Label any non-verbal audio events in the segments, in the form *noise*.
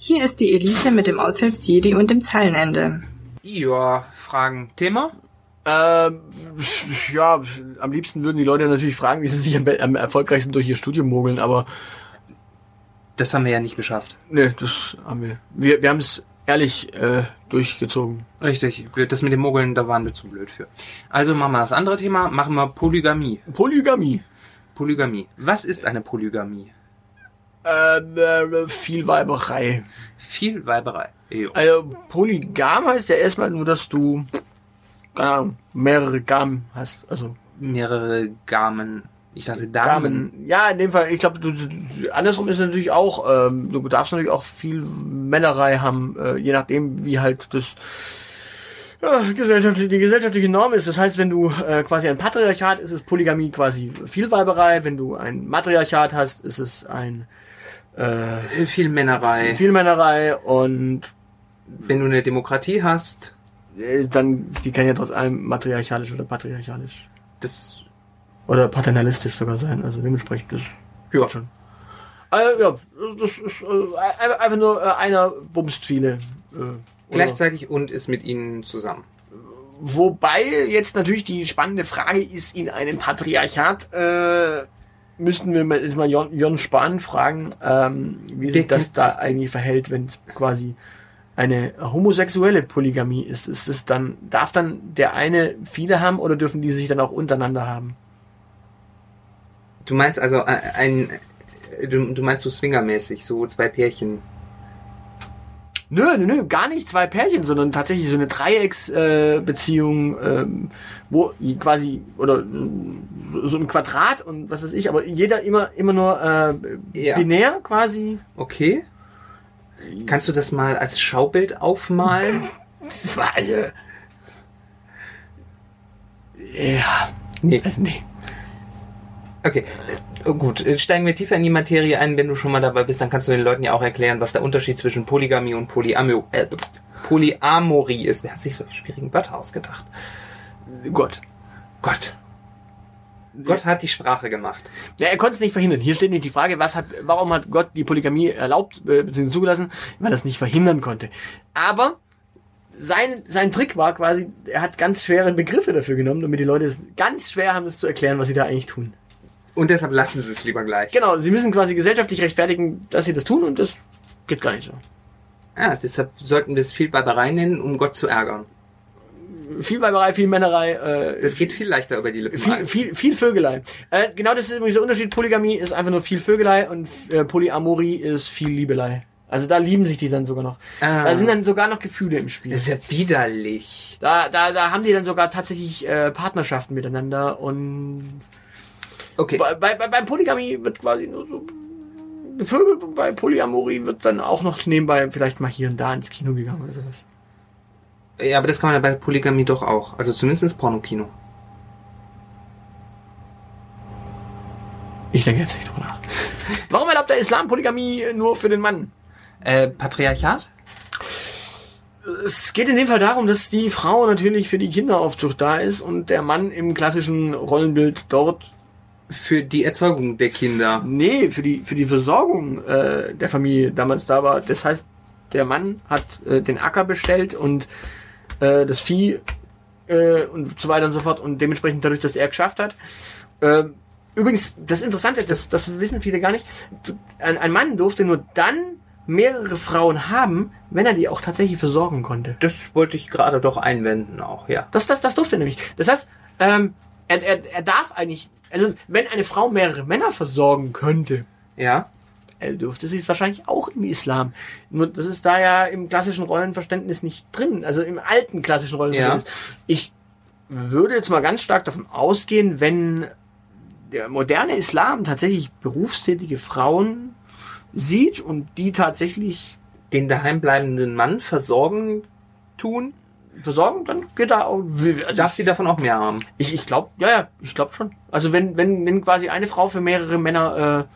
Hier ist die Elite mit dem Aushilfsjedi und dem Zeilenende. Ja, Fragen. Thema? Ähm, *laughs* ja, am liebsten würden die Leute natürlich fragen, wie sie sich am, am erfolgreichsten durch ihr Studium mogeln, aber Das haben wir ja nicht geschafft. ne, das haben wir. Wir, wir haben es ehrlich äh, durchgezogen. Richtig. Das mit dem Mogeln, da waren wir zu blöd für. Also machen wir das andere Thema. Machen wir Polygamie. Polygamie. Polygamie. Was ist eine Polygamie? Ähm, äh, viel Weiberei. Viel Weiberei. Jo. Also Polygam heißt ja erstmal nur, dass du, keine Ahnung, mehrere Gamen hast. Also Mehrere Gamen. Ich dachte Damen. Gamen. Ja, in dem Fall, ich glaube, andersrum ist natürlich auch, ähm, du darfst natürlich auch viel Männerei haben, äh, je nachdem, wie halt das ja, gesellschaftliche, die gesellschaftliche Norm ist. Das heißt, wenn du äh, quasi ein Patriarchat ist es Polygamie quasi Vielweiberei. Wenn du ein Matriarchat hast, ist es ein äh, Viel Männerei. Vielmännerei und Wenn du eine Demokratie hast, äh, dann, die kann ja trotz allem matriarchalisch oder patriarchalisch das oder paternalistisch sogar sein. Also dementsprechend ist ja, schon. Also, ja, das ist äh, einfach- nur äh, einer bumst viele. Äh, gleichzeitig und ist mit ihnen zusammen. Wobei jetzt natürlich die spannende Frage ist, in einem Patriarchat äh, müssten wir mal, jetzt mal Jon Spahn fragen, ähm, wie sich das da eigentlich verhält, wenn es quasi eine homosexuelle Polygamie ist. Ist es dann, darf dann der eine viele haben oder dürfen die sich dann auch untereinander haben? Du meinst also äh, ein, du, du meinst so swingermäßig, so zwei Pärchen. Nö, nö, nö, gar nicht zwei Pärchen, sondern tatsächlich so eine Dreiecksbeziehung, äh, ähm, wo quasi, oder äh, so ein Quadrat und was weiß ich, aber jeder immer, immer nur äh, Ja. binär quasi. Okay. Kannst du das mal als Schaubild aufmalen? *laughs* Das war also. Ja. Nee. Also, nee. Okay, äh, gut. äh, Steigen wir tiefer in die Materie ein. Wenn du schon mal dabei bist, dann kannst du den Leuten ja auch erklären, was der Unterschied zwischen Polygamie und Polyamo äh, Polyamorie ist. Wer hat sich solche schwierigen Wörter ausgedacht? Gott. Gott. Gott hat die Sprache gemacht. Ja, er konnte es nicht verhindern. Hier steht nicht die Frage, was hat, warum hat Gott die Polygamie erlaubt äh, bzw. zugelassen, weil er es nicht verhindern konnte. Aber sein, sein Trick war quasi, er hat ganz schwere Begriffe dafür genommen, damit die Leute es ganz schwer haben, es zu erklären, was sie da eigentlich tun. Und deshalb lassen sie es lieber gleich. Genau, sie müssen quasi gesellschaftlich rechtfertigen, dass sie das tun und das geht gar nicht so. Ja, deshalb sollten wir es viel Barbarei nennen, um Gott zu ärgern. Viel Weiberei, viel Männerei, äh, Das geht viel leichter über die Lippen. viel, viel, viel Vögelei. Äh, genau das ist übrigens der Unterschied. Polygamie ist einfach nur viel Vögelei und äh, Polyamorie ist viel Liebelei. Also da lieben sich die dann sogar noch. Ah. Da sind dann sogar noch Gefühle im Spiel. Das ist ja widerlich. Da, da, da haben die dann sogar tatsächlich äh, Partnerschaften miteinander und Okay. bei, bei, bei, beim Polygamie wird quasi nur so Vögel, bei Polyamorie wird dann auch noch nebenbei vielleicht mal hier und da ins Kino gegangen oder sowas. Ja, aber das kann man ja bei Polygamie doch auch. Also zumindest ins Pornokino. Ich denke jetzt nicht drüber nach. Warum erlaubt der Islam Polygamie nur für den Mann? Äh, Patriarchat? Es geht in dem Fall darum, dass die Frau natürlich für die Kinderaufzucht da ist und der Mann im klassischen Rollenbild dort, Für die Erzeugung der Kinder. nee, für die, für die Versorgung äh, der Familie damals da war. Das heißt, der Mann hat äh, den Acker bestellt und äh, das Vieh äh, und so weiter und so fort und dementsprechend dadurch, dass er geschafft hat. Äh, übrigens, das Interessante, das, das wissen viele gar nicht, ein, ein Mann durfte nur dann mehrere Frauen haben, wenn er die auch tatsächlich versorgen konnte. Das wollte ich gerade doch einwenden auch, ja. Das, das, das durfte er nämlich. Das heißt, ähm, er, er, er darf eigentlich, also wenn eine Frau mehrere Männer versorgen könnte, Ja? äh, dürfte sie es wahrscheinlich auch im Islam. Nur das ist da ja im klassischen Rollenverständnis nicht drin, also im alten klassischen Rollenverständnis. Ich würde jetzt mal ganz stark davon ausgehen, wenn der moderne Islam tatsächlich berufstätige Frauen sieht und die tatsächlich Den daheim bleibenden Mann versorgen tun? Versorgen, dann geht da auch. Also Darf sie davon auch mehr haben? Ich, ich glaube, ja, ja, ich glaube schon. Also wenn, wenn, wenn quasi eine Frau für mehrere Männer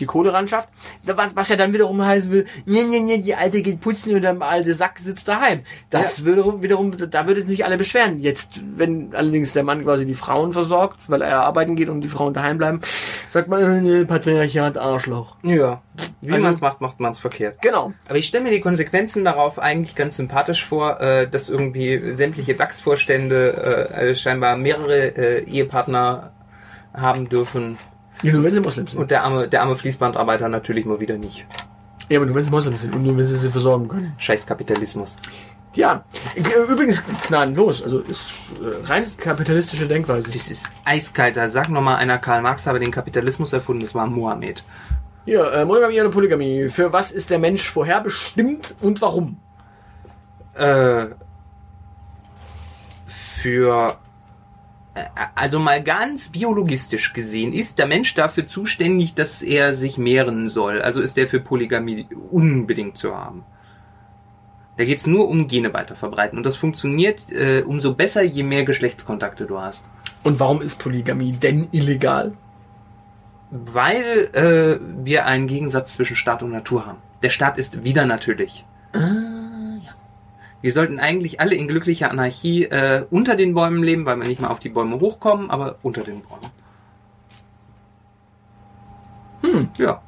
die Kohle ran schafft. Was, was ja dann wiederum heißen will, nee, nee, nee, die alte geht putzen und der alte Sack sitzt daheim. Das Ja. würde wiederum, da würde sich alle beschweren. Jetzt, wenn allerdings der Mann quasi die Frauen versorgt, weil er arbeiten geht und die Frauen daheim bleiben, sagt man, nee, Patriarchat, Arschloch. Ja. Wie Also- man es macht, macht man es verkehrt. Genau. Aber ich stelle mir die Konsequenzen darauf eigentlich ganz sympathisch vor, äh, dass irgendwie sämtliche DAX-Vorstände äh, scheinbar mehrere äh, Ehepartner haben dürfen Ja, nur wenn sie Moslems sind. und der arme, der arme Fließbandarbeiter natürlich mal wieder nicht. ja, aber nur wenn sie Moslems sind und nur wenn sie sie versorgen können. Scheiß Kapitalismus. Ja, übrigens gnadenlos. Also ist äh, rein kapitalistische Denkweise. Das ist eiskalt. Da sagt nochmal einer, Karl Marx habe den Kapitalismus erfunden, das war Mohammed. Hier, äh, Monogamie oder Polygamie. Für was ist der Mensch vorherbestimmt und warum? Äh, für äh, also mal ganz biologistisch gesehen ist der Mensch dafür zuständig, dass er sich mehren soll. Also ist er für Polygamie unbedingt zu haben. Da geht's nur um Gene weiterverbreiten. Und das funktioniert äh, umso besser, je mehr Geschlechtskontakte du hast. Und warum ist Polygamie denn illegal? Weil äh, wir einen Gegensatz zwischen Staat und Natur haben. Der Staat ist wieder natürlich. Wir sollten eigentlich alle in glücklicher Anarchie äh, unter den Bäumen leben, weil wir nicht mal auf die Bäume hochkommen, aber unter den Bäumen. Hm. Ja.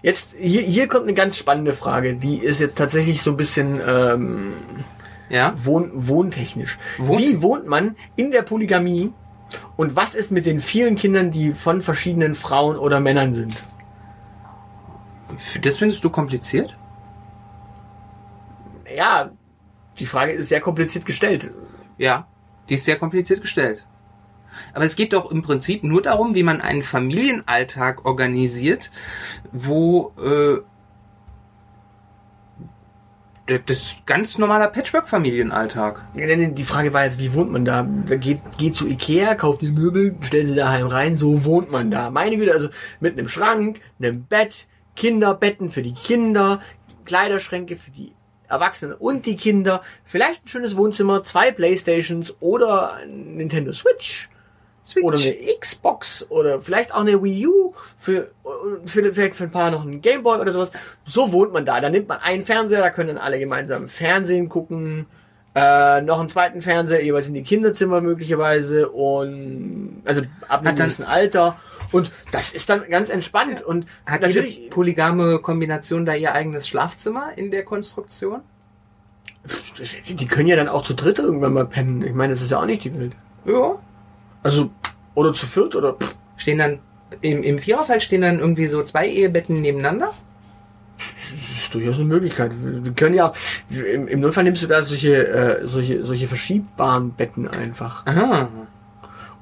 Jetzt, hier, hier kommt eine ganz spannende Frage. Die ist jetzt tatsächlich so ein bisschen ähm, Ja. wohn, wohntechnisch. Wohn- Wie wohnt man in der Polygamie? Und was ist mit den vielen Kindern, die von verschiedenen Frauen oder Männern sind? Das findest du kompliziert? Ja, die Frage ist sehr kompliziert gestellt. Ja. Die ist sehr kompliziert gestellt. Aber es geht doch im Prinzip nur darum, wie man einen Familienalltag organisiert, wo äh, das- das ganz normaler Patchwork-Familienalltag. Die Frage war jetzt, wie wohnt man da? da geht, geht zu Ikea, kauft die Möbel, stellt sie daheim rein, so wohnt man da. Meine Güte, also mit einem Schrank, einem Bett, Kinderbetten für die Kinder, Kleiderschränke für die Erwachsenen und die Kinder, vielleicht ein schönes Wohnzimmer, zwei Playstations oder Nintendo Switch. Switch. Oder eine Xbox oder vielleicht auch eine Wii U für, für, für, ein paar noch ein Gameboy oder sowas. So wohnt man da. Da nimmt man einen Fernseher, da können dann alle gemeinsam Fernsehen gucken. Äh, noch einen zweiten Fernseher, jeweils in die Kinderzimmer möglicherweise und also ab einem gewissen Alter. Und das ist dann ganz entspannt. Und Hat natürlich, jede polygame Kombination da ihr eigenes Schlafzimmer in der Konstruktion? die können ja dann auch zu dritt irgendwann mal pennen. Ich meine, das ist ja auch nicht die Welt. Ja. Also, oder zu viert oder pff, Stehen dann, im, im Viererfall stehen dann irgendwie so zwei Ehebetten nebeneinander? Das ist durchaus eine Möglichkeit. Wir können ja, im, im Notfall nimmst du da solche, äh, solche, solche verschiebbaren Betten einfach. Aha.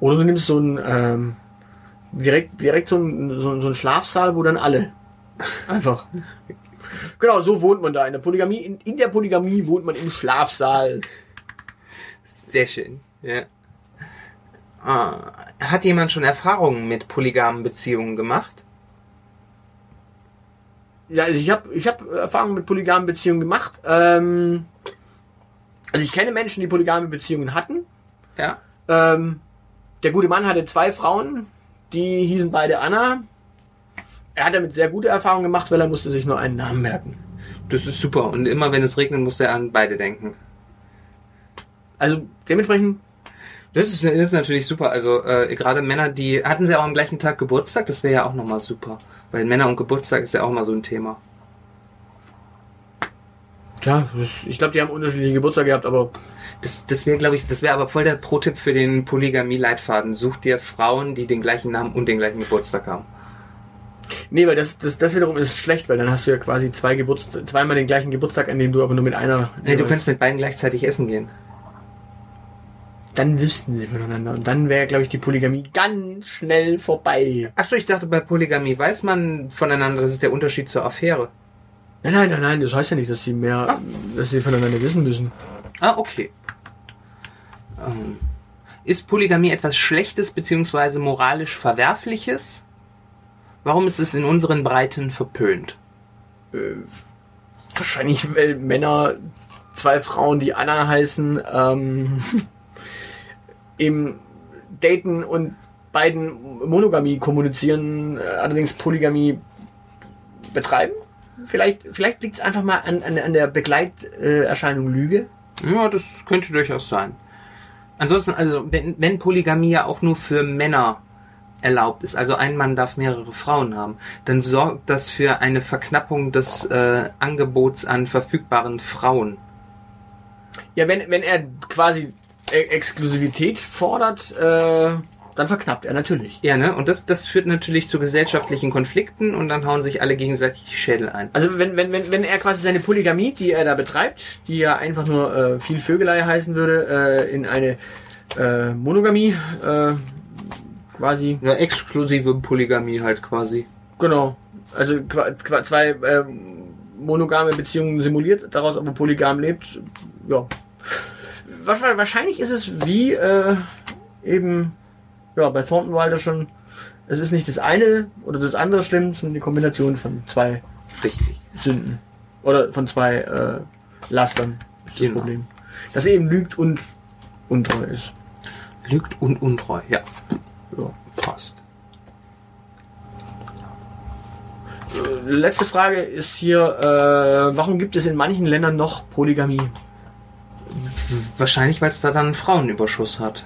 Oder du nimmst so ein, ähm, direkt, direkt so ein, so, ein- so ein Schlafsaal, wo dann alle. *laughs* Einfach. Genau, so wohnt man da in der Polygamie. In, in der Polygamie wohnt man im Schlafsaal. Sehr schön. Ja. Ah, hat jemand schon Erfahrungen mit polygamen Beziehungen gemacht? Ja, also ich habe ich hab Erfahrungen mit polygamen Beziehungen gemacht. Ähm, also ich kenne Menschen, die polygame Beziehungen hatten. Ja. Ähm, der gute Mann hatte zwei Frauen, die hießen beide Anna. Er hat damit sehr gute Erfahrungen gemacht, weil er musste sich nur einen Namen merken. Das ist super. Und immer wenn es regnet, muss er an beide denken. Also dementsprechend, Das ist, das ist natürlich super. Also äh, gerade Männer, die hatten sie auch am gleichen Tag Geburtstag, das wäre ja auch nochmal super. Weil Männer und Geburtstag ist ja auch mal so ein Thema. Ja, ich glaube, die haben unterschiedliche Geburtstage gehabt, aber Das, das wäre, glaube ich, das wäre aber voll der Pro-Tipp für den Polygamie-Leitfaden. Such dir Frauen, die den gleichen Namen und den gleichen Geburtstag haben. nee, weil das, das, das wiederum ist schlecht, weil dann hast du ja quasi zwei Geburts zweimal den gleichen Geburtstag, an dem du aber nur mit einer. Nee, du kannst mit beiden gleichzeitig essen gehen. dann wüssten sie voneinander und dann wäre, glaube ich, die Polygamie ganz schnell vorbei. Achso, ich dachte, bei Polygamie weiß man voneinander, das ist der Unterschied zur Affäre. Nein, nein, nein, nein, das heißt ja nicht, dass sie mehr, Ah. dass sie voneinander wissen müssen. Ah, okay. Ähm, ist Polygamie etwas Schlechtes beziehungsweise moralisch Verwerfliches? Warum ist es in unseren Breiten verpönt? Wahrscheinlich, weil Männer zwei Frauen, die Anna heißen, ähm, *laughs* im Daten und beiden Monogamie kommunizieren, äh, allerdings Polygamie betreiben. Vielleicht, vielleicht liegt es einfach mal an, an, an der Begleiterscheinung Lüge. Ja, das könnte durchaus sein. Ansonsten, also wenn, wenn Polygamie ja auch nur für Männer erlaubt ist, also ein Mann darf mehrere Frauen haben, dann sorgt das für eine Verknappung des äh, Angebots an verfügbaren Frauen. Ja, wenn, wenn er quasi E- Exklusivität fordert, äh, dann verknappt er natürlich. Ja, ne? Und das, das führt natürlich zu gesellschaftlichen Konflikten und dann hauen sich alle gegenseitig die Schädel ein. Also wenn, wenn, wenn, wenn er quasi seine Polygamie, die er da betreibt, die ja einfach nur äh, viel Vögelei heißen würde, äh, in eine äh, Monogamie äh, quasi Ja, exklusive Polygamie halt quasi. Genau. Also zwei äh, monogame Beziehungen simuliert, daraus aber polygam lebt. Ja. Wahrscheinlich, wahrscheinlich ist es wie äh, eben ja bei Thornton Wilder schon. Es ist nicht das eine oder das andere schlimm, sondern die Kombination von zwei Richtig. Sünden oder von zwei äh, Lastern ist das Genau. Problem. Dass er eben lügt und untreu ist. Lügt und untreu, ja. Ja. Passt. Äh, Letzte Frage ist hier, äh, warum gibt es in manchen Ländern noch Polygamie? Wahrscheinlich, weil es da dann einen Frauenüberschuss hat.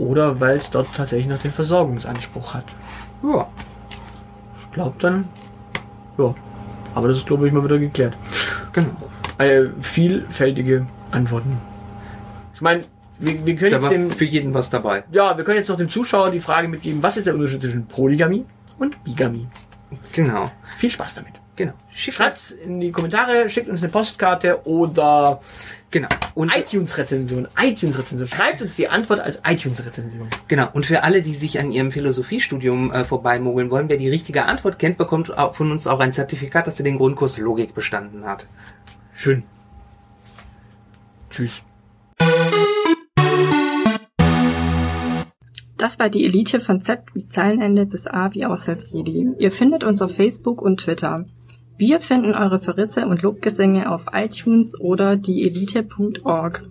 Oder weil es dort tatsächlich noch den Versorgungsanspruch hat. Ja. Ich glaube dann, ja. Aber das ist, glaube ich, mal wieder geklärt. Genau. Äh, vielfältige Antworten. Ich meine, wir, wir können Da jetzt dem, für jeden was dabei. ja, wir können jetzt noch dem Zuschauer die Frage mitgeben, was ist der Unterschied zwischen Polygamie und Bigamie? Genau. Viel Spaß damit. Genau. Schickt Schreibt's in die Kommentare, schickt uns eine Postkarte oder Genau. Und, iTunes-Rezension. iTunes-Rezension. Schreibt uns die Antwort als iTunes-Rezension. genau. Und für alle, die sich an ihrem Philosophiestudium äh, vorbeimogeln wollen, wer die richtige Antwort kennt, bekommt auch von uns auch ein Zertifikat, dass er den Grundkurs Logik bestanden hat. Schön. Tschüss. Das war die Elite von Z wie Zeilenende bis A wie Aushilfsjedi. Ihr findet uns auf Facebook und Twitter. Wir finden eure Verrisse und Lobgesänge auf iTunes oder dieelite.org.